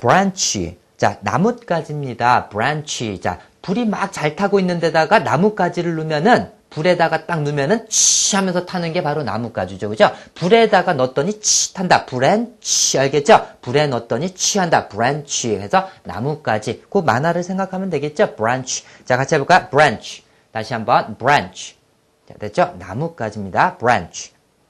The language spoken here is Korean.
branch. 자, 나뭇가지입니다. branch. 자, 불이 막 잘 타고 있는 데다가 나뭇가지를 넣으면은 불에다가 딱 넣으면은 치 하면서 타는 게 바로 나뭇가지죠. 그죠? 불에다가 넣었더니 치 탄다. branch. 알겠죠? 불에 넣었더니 치 한다. branch. 해서 나뭇가지. 그 만화를 생각하면 되겠죠? branch. 자, 같이 해볼까? branch. 다시 한번 branch. 자, 됐죠? 나뭇가지입니다. branch.